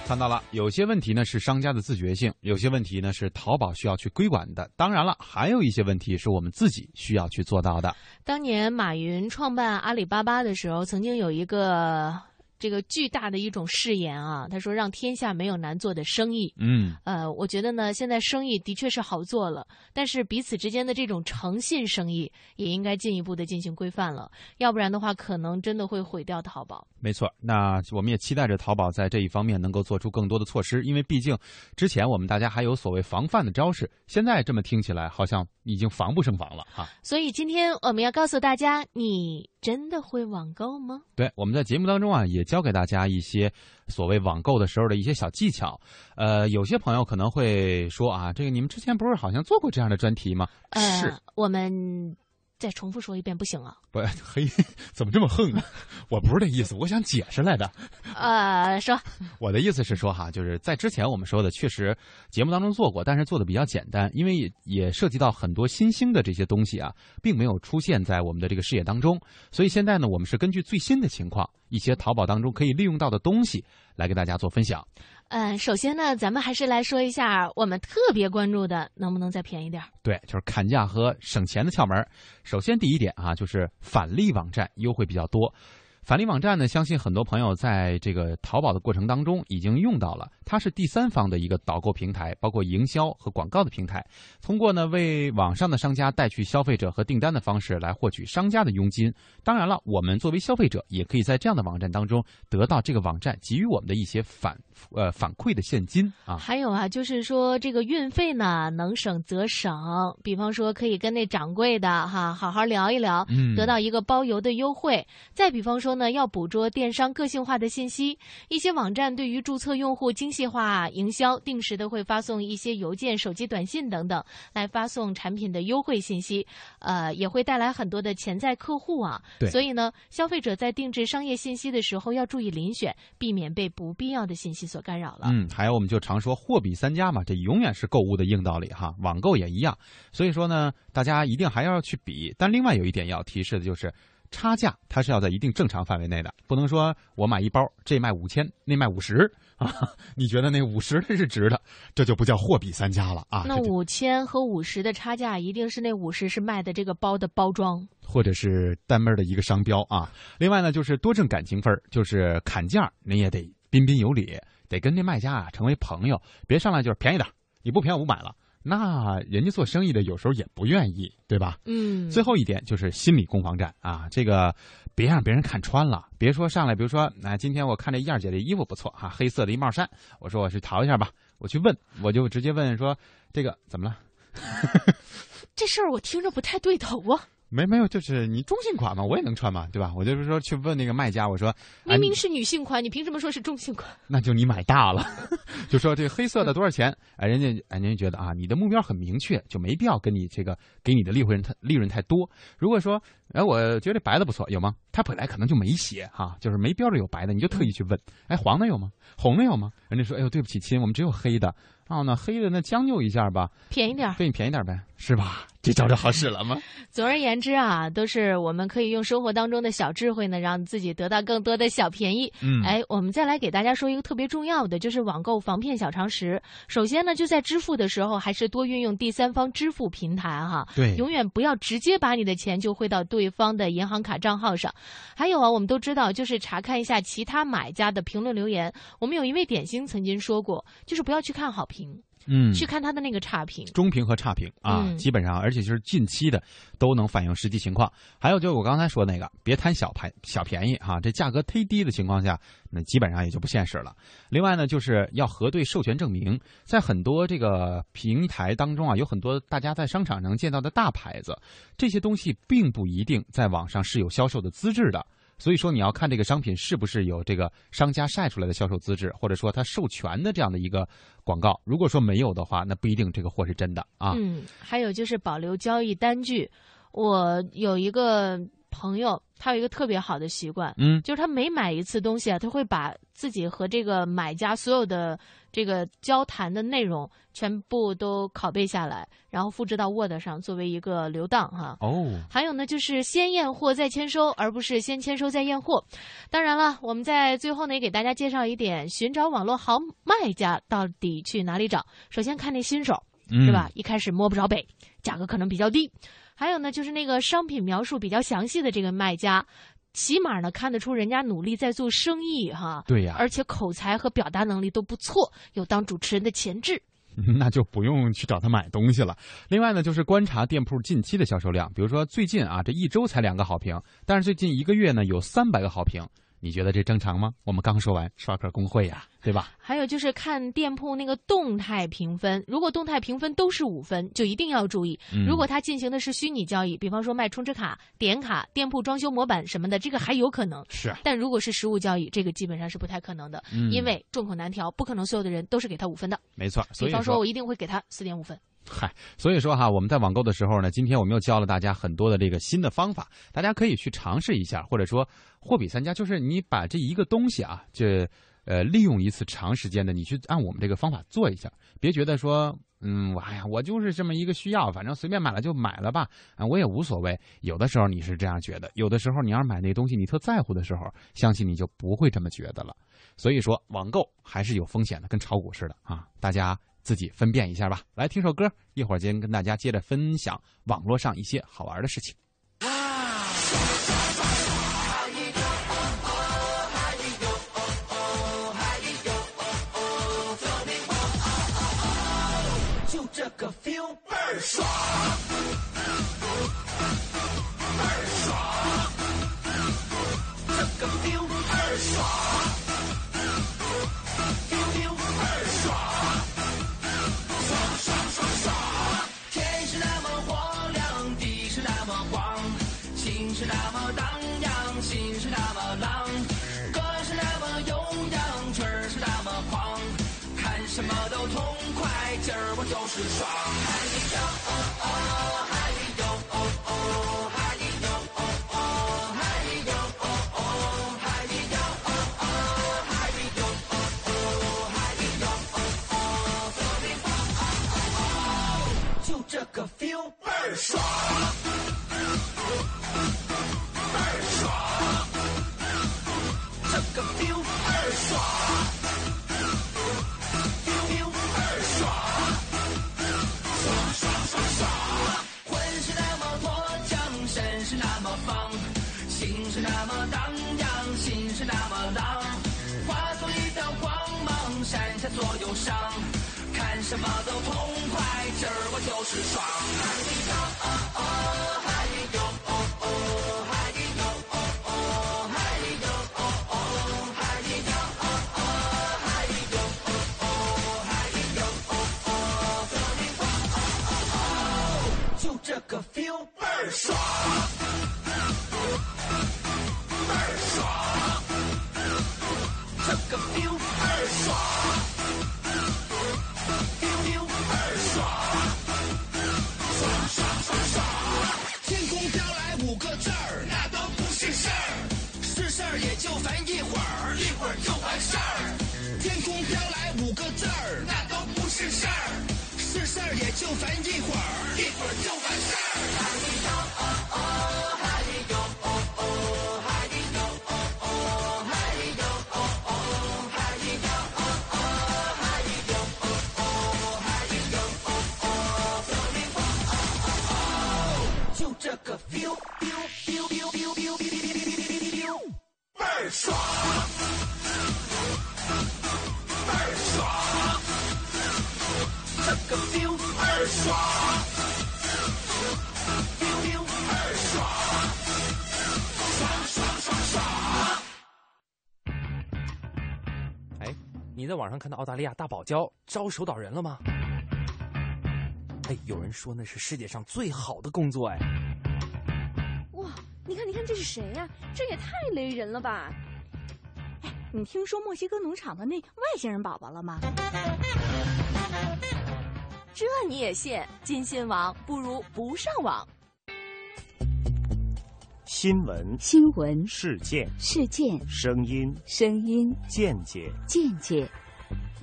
看到了，有些问题呢是商家的自觉性，有些问题呢是淘宝需要去规管的。当然了，还有一些问题是我们自己需要去做到的。当年马云创办阿里巴巴的时候，曾经有一个。这个巨大的一种誓言啊，他说让天下没有难做的生意。嗯，呃，我觉得呢，现在生意的确是好做了，但是彼此之间的这种诚信生意也应该进一步的进行规范了，要不然的话，可能真的会毁掉淘宝。没错，那我们也期待着淘宝在这一方面能够做出更多的措施，因为毕竟之前我们大家还有所谓防范的招式，现在这么听起来好像已经防不胜防了哈。所以今天我们要告诉大家，你真的会网购吗？对，我们在节目当中啊也。教给大家一些所谓网购的时候的一些小技巧，呃，有些朋友可能会说啊，这个你们之前不是好像做过这样的专题吗？是，我们。再重复说一遍不行啊！不，嘿，怎么这么横？我不是这意思，我想解释来的。呃，说，我的意思是说哈，就是在之前我们说的，确实节目当中做过，但是做的比较简单，因为也也涉及到很多新兴的这些东西啊，并没有出现在我们的这个视野当中。所以现在呢，我们是根据最新的情况，一些淘宝当中可以利用到的东西，来给大家做分享。嗯，首先呢，咱们还是来说一下我们特别关注的，能不能再便宜点对，就是砍价和省钱的窍门。首先第一点啊，就是返利网站优惠比较多。返利网站呢，相信很多朋友在这个淘宝的过程当中已经用到了。它是第三方的一个导购平台，包括营销和广告的平台。通过呢为网上的商家带去消费者和订单的方式来获取商家的佣金。当然了，我们作为消费者也可以在这样的网站当中得到这个网站给予我们的一些反呃反馈的现金啊。还有啊，就是说这个运费呢能省则省。比方说可以跟那掌柜的哈好好聊一聊，得到一个包邮的优惠。再比方说。呢，要捕捉电商个性化的信息，一些网站对于注册用户精细化营销，定时的会发送一些邮件、手机短信等等，来发送产品的优惠信息，呃，也会带来很多的潜在客户啊。对，所以呢，消费者在定制商业信息的时候要注意遴选，避免被不必要的信息所干扰了。嗯，还有我们就常说货比三家嘛，这永远是购物的硬道理哈，网购也一样。所以说呢，大家一定还要去比。但另外有一点要提示的就是。差价它是要在一定正常范围内的，不能说我买一包这卖五千，那卖五十 啊？你觉得那五十的是值的，这就不叫货比三家了啊？那五千和五十的差价，一定是那五十是卖的这个包的包装，或者是单门的一个商标啊。另外呢，就是多挣感情分就是砍价你也得彬彬有礼，得跟那卖家啊成为朋友，别上来就是便宜点，你不便宜我不买了。那人家做生意的有时候也不愿意，对吧？嗯。最后一点就是心理攻防战啊，这个别让别人看穿了。别说上来，比如说，那今天我看这燕姐的衣服不错哈，黑色的一帽衫，我说我去淘一下吧。我去问，我就直接问说，这个怎么了？这事儿我听着不太对头啊。没没有，就是你中性款嘛，我也能穿嘛，对吧？我就是说去问那个卖家，我说明明是女性款，你凭什么说是中性款？那就你买大了，就说这个黑色的多少钱？哎，人家哎，人家觉得啊，你的目标很明确，就没必要跟你这个给你的利润太利润太多。如果说哎，我觉得白的不错，有吗？他本来可能就没写哈，就是没标着有白的，你就特意去问，哎，黄的有吗？红的有吗？人家说，哎呦，对不起亲，我们只有黑的。哦，那黑的那将就一下吧，便宜点，给你便宜点呗，是吧？这招就好使了吗？总而言之啊，都是我们可以用生活当中的小智慧呢，让自己得到更多的小便宜。嗯，哎，我们再来给大家说一个特别重要的，就是网购防骗小常识。首先呢，就在支付的时候，还是多运用第三方支付平台哈。对，永远不要直接把你的钱就汇到对方的银行卡账号上。还有啊，我们都知道，就是查看一下其他买家的评论留言。我们有一位点心曾经说过，就是不要去看好评。嗯，去看他的那个差评，中评和差评啊，嗯基本上，而且就是近期的都能反映实际情况。还有就是我刚才说那个，别贪小牌小便宜哈、这价格忒低的情况下，那基本上也就不现实了。另外呢，就是要核对授权证明，在很多这个平台当中啊，有很多大家在商场能见到的大牌子，这些东西并不一定在网上是有销售的资质的。所以说，你要看这个商品是不是有这个商家晒出来的销售资质，或者说他授权的这样的一个广告。如果说没有的话，那不一定这个货是真的啊。嗯，还有就是保留交易单据。我有一个朋友，他有一个特别好的习惯，嗯就是他每买一次东西啊，他会把自己和这个买家所有的这个交谈的内容全部都拷贝下来，然后复制到 Word 上作为一个留档哈。哦，还有呢，就是先验货再签收，而不是先签收再验货。当然了，我们在最后呢也给大家介绍一点，寻找网络好卖家到底去哪里找。首先看那新手，嗯是吧？一开始摸不着北，价格可能比较低。还有呢，就是那个商品描述比较详细的这个卖家。起码呢，看得出人家努力在做生意哈，对呀而且口才和表达能力都不错，有当主持人的潜质。那就不用去找他买东西了。另外呢，就是观察店铺近期的销售量，比如说最近啊，这一周才两个好评，但是最近一个月呢有三百个好评，你觉得这正常吗？我们刚说完刷客工会呀、对吧？还有就是看店铺那个动态评分，如果动态评分都是五分，就一定要注意。嗯如果他进行的是虚拟交易，比方说卖充值卡、点卡、店铺装修模板什么的，这个还有可能。是但如果是实物交易，这个基本上是不太可能的，嗯因为众口难调，不可能所有的人都是给他五分的。没错，所以比方说，我一定会给他四点五分。嗨，所以说哈，我们在网购的时候呢，今天我们又教了大家很多的这个新的方法，大家可以去尝试一下，或者说货比三家，就是你把这一个东西啊，这呃利用一次长时间的，你去按我们这个方法做一下，别觉得说。嗯，我哎呀，我就是这么一个需要，反正随便买了就买了吧，啊，我也无所谓。有的时候你是这样觉得，有的时候你要是买那东西你特在乎的时候，相信你就不会这么觉得了。所以说，网购还是有风险的，跟炒股似的啊，大家自己分辨一下吧。来听首歌，一会儿间跟大家接着分享网络上一些好玩的事情。什么都痛快，今儿我就是爽。嗨哟哦哦，嗨心是那么荡漾，心是那么浪，化作一道光芒，闪下所有伤，看什么都痛快，今儿我就是爽！在网上看到澳大利亚大堡礁招守岛人了吗？哎，有人说那是世界上最好的工作哎。哇，你看，你看，这是谁呀、这也太雷人了吧！哎，你听说墨西哥农场的那外星人宝宝了吗？这你也信？金信网不如不上网。新闻、新闻、事件、事件、声音、声音、见解、见解，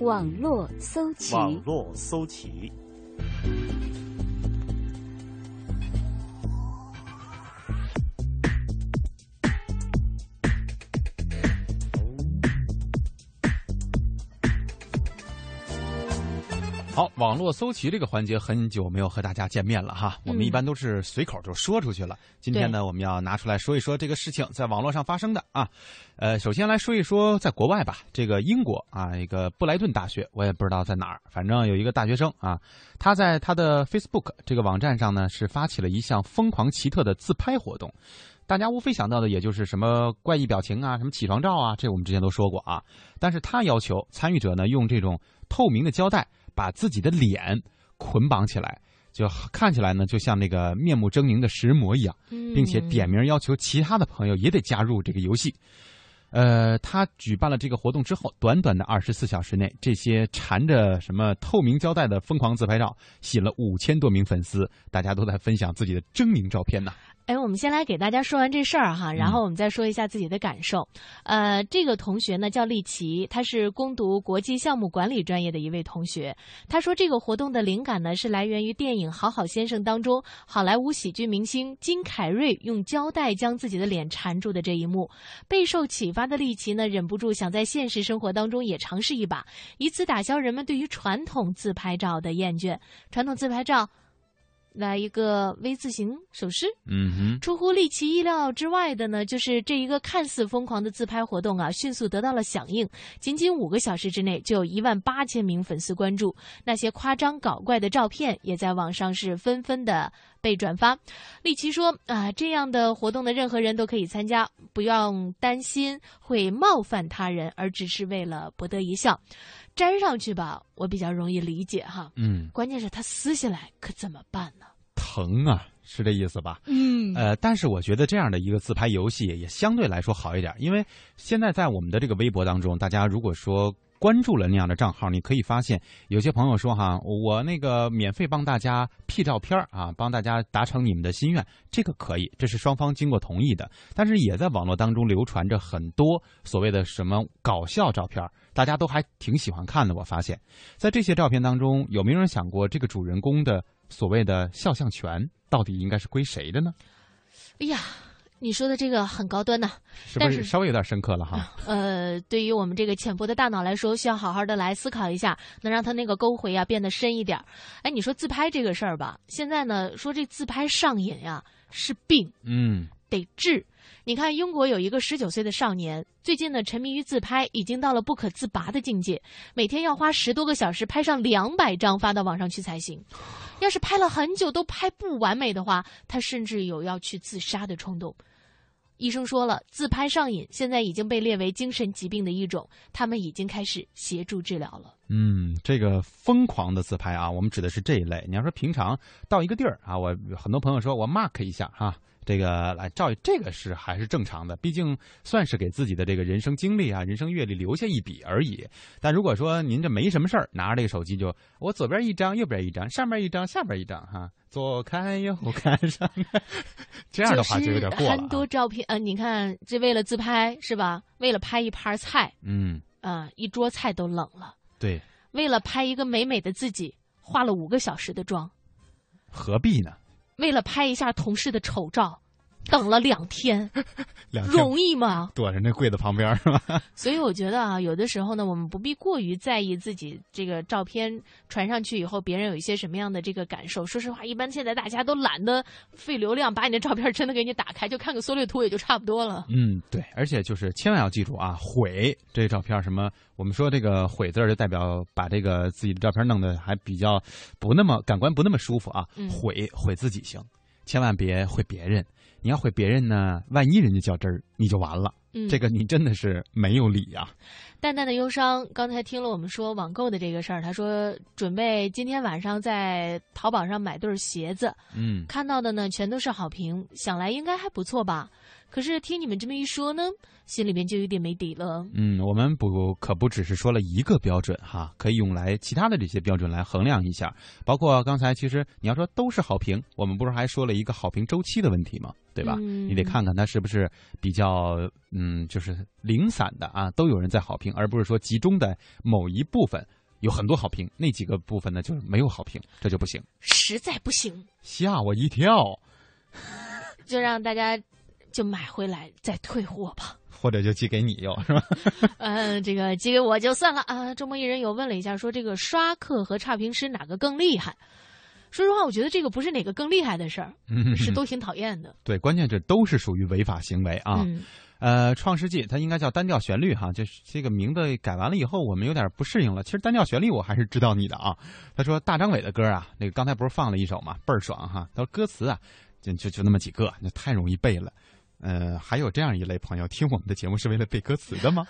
网络搜集，网络搜集。好，网络搜集这个环节很久没有和大家见面了哈，我们一般都是随口就说出去了。今天呢，我们要拿出来说一说这个事情在网络上发生的啊。呃，首先来说一说在国外吧，这个英国啊，一个布莱顿大学，我也不知道在哪儿，反正有一个大学生啊，他在他的 Facebook 这个网站上呢，是发起了一项疯狂奇特的自拍活动。大家无非想到的也就是什么怪异表情啊，什么起床照啊，这我们之前都说过啊。但是他要求参与者呢，用这种透明的胶带把自己的脸捆绑起来，就看起来呢就像那个面目狰狞的食人魔一样，并且点名要求其他的朋友也得加入这个游戏。呃，他举办了这个活动之后，短短的二十四小时内，这些缠着什么透明胶带的疯狂自拍照，吸引了五千多名粉丝，大家都在分享自己的狰狞照片呢。哎，我们先来给大家说完这事儿哈，然后我们再说一下自己的感受。呃，这个同学呢叫丽琪，他是攻读国际项目管理专业的一位同学。他说，这个活动的灵感呢是来源于电影《好好先生》当中，好莱坞喜剧明星金凯瑞用胶带将自己的脸缠住的这一幕。备受启发的丽琪呢，忍不住想在现实生活当中也尝试一把，以此打消人们对于传统自拍照的厌倦。传统自拍照。来一个 V 字形手势，嗯哼。出乎利奇意料之外的呢，就是这一个看似疯狂的自拍活动啊，迅速得到了响应。仅仅五个小时之内，就有一万八千名粉丝关注。那些夸张搞怪的照片也在网上是纷纷的被转发。丽奇说：“啊，这样的活动的任何人都可以参加，不用担心会冒犯他人，而只是为了博得一笑。粘上去吧，我比较容易理解哈。嗯，关键是它撕下来可怎么办呢？”疼啊，是这意思吧？嗯，呃，但是我觉得这样的一个自拍游戏也相对来说好一点，因为现在在我们的这个微博当中，大家如果说关注了那样的账号，你可以发现有些朋友说哈，我那个免费帮大家 P 照片啊，帮大家达成你们的心愿，这个可以，这是双方经过同意的。但是也在网络当中流传着很多所谓的什么搞笑照片，大家都还挺喜欢看的。我发现，在这些照片当中，有没有人想过这个主人公的？所谓的肖像权到底应该是归谁的呢？哎呀，你说的这个很高端呐，是不是稍微有点深刻了哈？呃，对于我们这个浅薄的大脑来说，需要好好的来思考一下，能让它那个沟回啊变得深一点。哎，你说自拍这个事儿吧，现在呢说这自拍上瘾呀是病，嗯，得治。你看，英国有一个十九岁的少年，最近呢沉迷于自拍，已经到了不可自拔的境界，每天要花十多个小时拍上两百张发到网上去才行。要是拍了很久都拍不完美的话，他甚至有要去自杀的冲动。医生说了，自拍上瘾现在已经被列为精神疾病的一种，他们已经开始协助治疗了。嗯，这个疯狂的自拍啊，我们指的是这一类。你要说平常到一个地儿啊，我很多朋友说我 mark 一下哈、这个来照这个是还是正常的，毕竟算是给自己的这个人生经历啊、人生阅历留下一笔而已。但如果说您这没什么事儿，拿着这个手机就我左边一张，右边一张，上面一张，下边一张，哈，左看右看上看，这样的话就有点过了、啊。很多照片，呃，你看这为了自拍是吧？为了拍一盘菜，嗯，啊、呃，一桌菜都冷了。对，为了拍一个美美的自己，化了五个小时的妆，何必呢？为了拍一下同事的丑照，等了两天，两天容易吗？躲在那柜子旁边是吧？所以我觉得啊，有的时候呢，我们不必过于在意自己这个照片传上去以后，别人有一些什么样的这个感受。说实话，一般现在大家都懒得费流量，把你的照片真的给你打开，就看个缩略图也就差不多了。嗯，对，而且就是千万要记住啊，毁这照片什么，我们说这个毁字就代表把这个自己的照片弄得还比较不那么感官不那么舒服啊，嗯毁毁自己行，千万别毁别人。你要毁别人呢，万一人家较真儿，你就完了。嗯这个你真的是没有理呀、淡淡的忧伤，刚才听了我们说网购的这个事儿，他说准备今天晚上在淘宝上买对儿鞋子，嗯，看到的呢全都是好评，想来应该还不错吧。可是听你们这么一说呢，心里面就有点没底了。嗯，我们不可不只是说了一个标准哈，可以用来其他的这些标准来衡量一下，包括刚才其实你要说都是好评，我们不是还说了一个好评周期的问题吗？对吧？嗯你得看看它是不是比较嗯，就是零散的啊，都有人在好评，而不是说集中的某一部分有很多好评，那几个部分呢就是没有好评，这就不行，实在不行，吓我一跳，就让大家就买回来再退货吧。或者就寄给你又是吧？嗯，这个寄给我就算了啊。周末一人有问了一下，说这个刷客和差评师哪个更厉害？说实话，我觉得这个不是哪个更厉害的事儿，嗯是都挺讨厌的。对，关键这都是属于违法行为啊。嗯呃，创世纪它应该叫单调旋律哈，就是这个名字改完了以后，我们有点不适应了。其实单调旋律我还是知道你的啊。他说大张伟的歌啊，那个刚才不是放了一首嘛，倍儿爽哈。他说歌词啊，就就就那么几个，那太容易背了。呃，还有这样一类朋友，听我们的节目是为了背歌词的吗？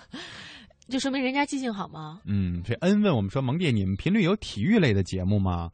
就说明人家记性好吗？嗯，这恩问我们说，蒙弟，你们频率有体育类的节目吗？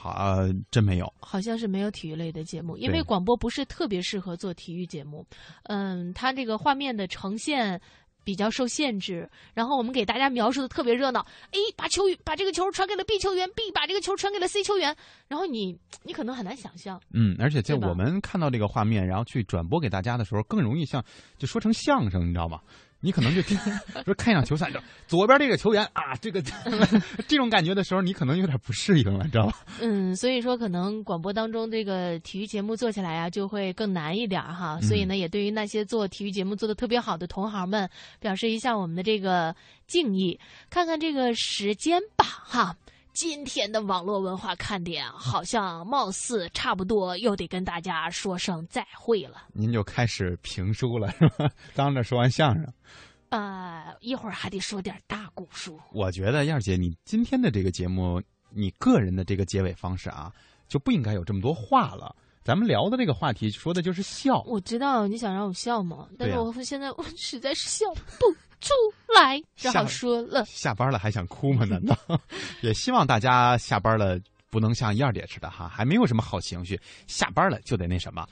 好、呃真没有。好像是没有体育类的节目，因为广播不是特别适合做体育节目。嗯，它这个画面的呈现比较受限制，然后我们给大家描述的特别热闹。A 把球把这个球传给了 B 球员，B 把这个球传给了 C 球员，然后你你可能很难想象。嗯，而且在我们看到这个画面，然后去转播给大家的时候，更容易像就说成相声，你知道吗？你可能就听说看一场球赛，就左边这个球员啊，这个 这种感觉的时候，你可能有点不适应了，你知道吧？嗯，所以说可能广播当中这个体育节目做起来啊，就会更难一点儿哈。所以呢，也对于那些做体育节目做的特别好的同行们，表示一下我们的这个敬意。看看这个时间吧，哈。今天的网络文化看点好像貌似差不多，又得跟大家说声再会了。您就开始评书了是吧？当着说完相声，呃，一会儿还得说点大古书。我觉得燕儿姐，你今天的这个节目，你个人的这个结尾方式啊，就不应该有这么多话了。咱们聊的这个话题说的就是笑，我知道你想让我笑嘛，但是我现在我实在是笑不出来，只好说了。下班了还想哭吗？难道？也希望大家下班了不能像一二姐似的哈，还没有什么好情绪，下班了就得那什么。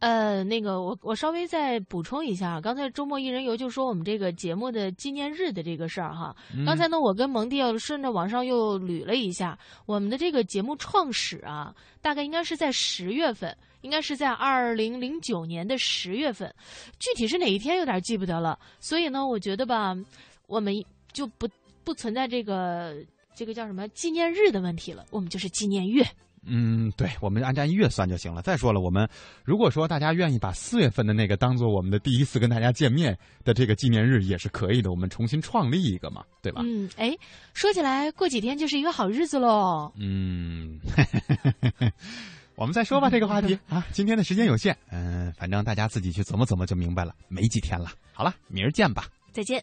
呃，那个，我我稍微再补充一下，刚才周末一人游就说我们这个节目的纪念日的这个事儿哈。嗯刚才呢，我跟蒙蒂又顺着网上又捋了一下，我们的这个节目创始啊，大概应该是在十月份，应该是在二零零九年的十月份，具体是哪一天有点记不得了。所以呢，我觉得吧，我们就不不存在这个这个叫什么纪念日的问题了，我们就是纪念月。嗯，对，我们按照月算就行了。再说了，我们如果说大家愿意把四月份的那个当做我们的第一次跟大家见面的这个纪念日，也是可以的。我们重新创立一个嘛，对吧？嗯，哎，说起来，过几天就是一个好日子喽。嗯，我们再说吧这个话题 啊。今天的时间有限，嗯、反正大家自己去琢磨琢磨就明白了。没几天了，好了，明儿见吧。再见。